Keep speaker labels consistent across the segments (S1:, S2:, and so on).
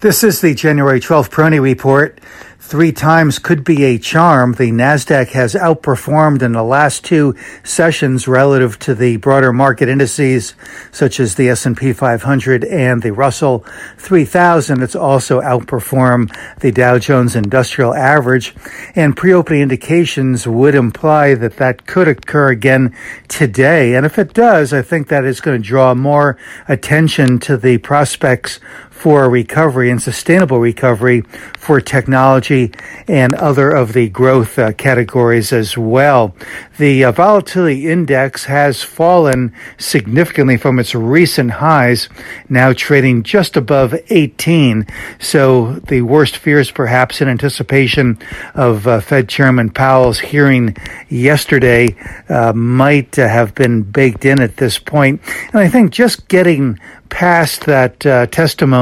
S1: This is the January 12th Peroni report. Three times could be a charm. The Nasdaq has outperformed in the last two sessions relative to the broader market indices such as the S&P 500 and the Russell 3000. It's also outperformed the Dow Jones Industrial Average and pre-opening indications would imply that that could occur again today. And if it does, I think that is going to draw more attention to the prospects for recovery and sustainable recovery for technology and other of the growth uh, categories as well. The uh, volatility index has fallen significantly from its recent highs, now trading just above 18. So the worst fears perhaps in anticipation of uh, Fed Chairman Powell's hearing yesterday uh, might have been baked in at this point. And I think just getting past that uh,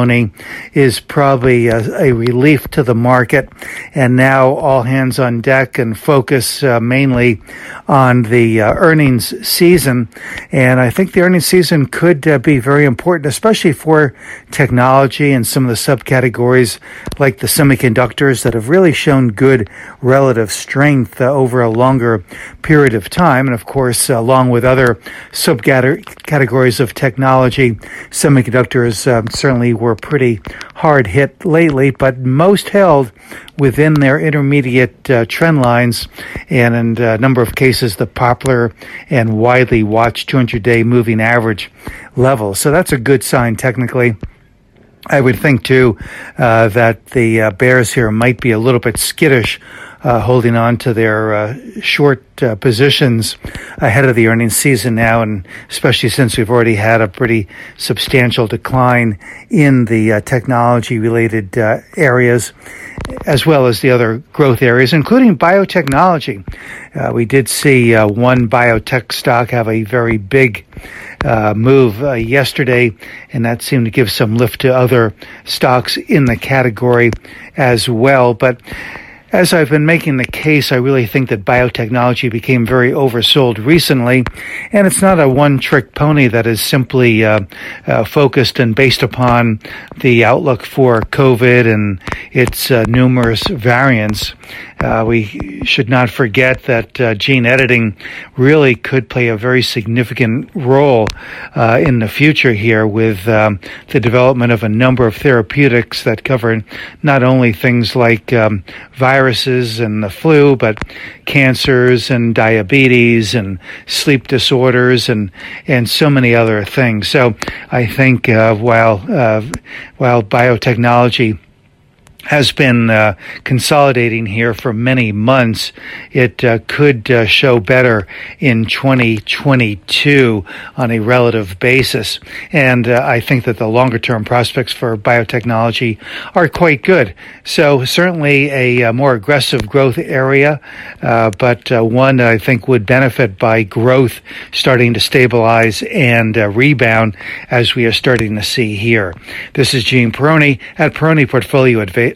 S1: testimony is probably a, a, relief to the market. And now all hands on deck and focus uh, mainly on the uh, earnings season. And I think the earnings season could uh, be very important, especially for technology and some of the subcategories like the semiconductors that have really shown good relative strength uh, over a longer period of time. And of course, along with other subcategories of technology, semiconductors uh, certainly were pretty hard hit lately, but most held within their intermediate uh, trend lines, and in a number of cases, the popular and widely watched 200 day moving average level. So that's a good sign technically. I would think too uh, that the uh, Bears here might be a little bit skittish uh, holding on to their uh, short uh, positions ahead of the earnings season now, and especially since we've already had a pretty substantial decline in the uh, technology related uh, areas, as well as the other growth areas, including biotechnology. Uh, we did see one biotech stock have a very big move yesterday, and that seemed to give some lift to other stocks in the category as well. But as I've been making the case, I really think that biotechnology became very oversold recently, and it's not a one trick pony that is simply uh, uh, focused and based upon the outlook for COVID and its uh, numerous variants. Uh, we should not forget that uh, gene editing really could play a very significant role uh, in the future here with um, the development of a number of therapeutics that cover not only things like um, viruses and the flu, but cancers and diabetes and sleep disorders and and so many other things. So I think uh, while uh, while biotechnology has been uh, consolidating here for many months. It uh, could uh, show better in 2022 on a relative basis. And uh, I think that the longer term prospects for biotechnology are quite good. So, certainly a, uh, more aggressive growth area, uh, but one I think would benefit by growth starting to stabilize and rebound as we are starting to see here. This is Gene Peroni at Peroni Portfolio Adva-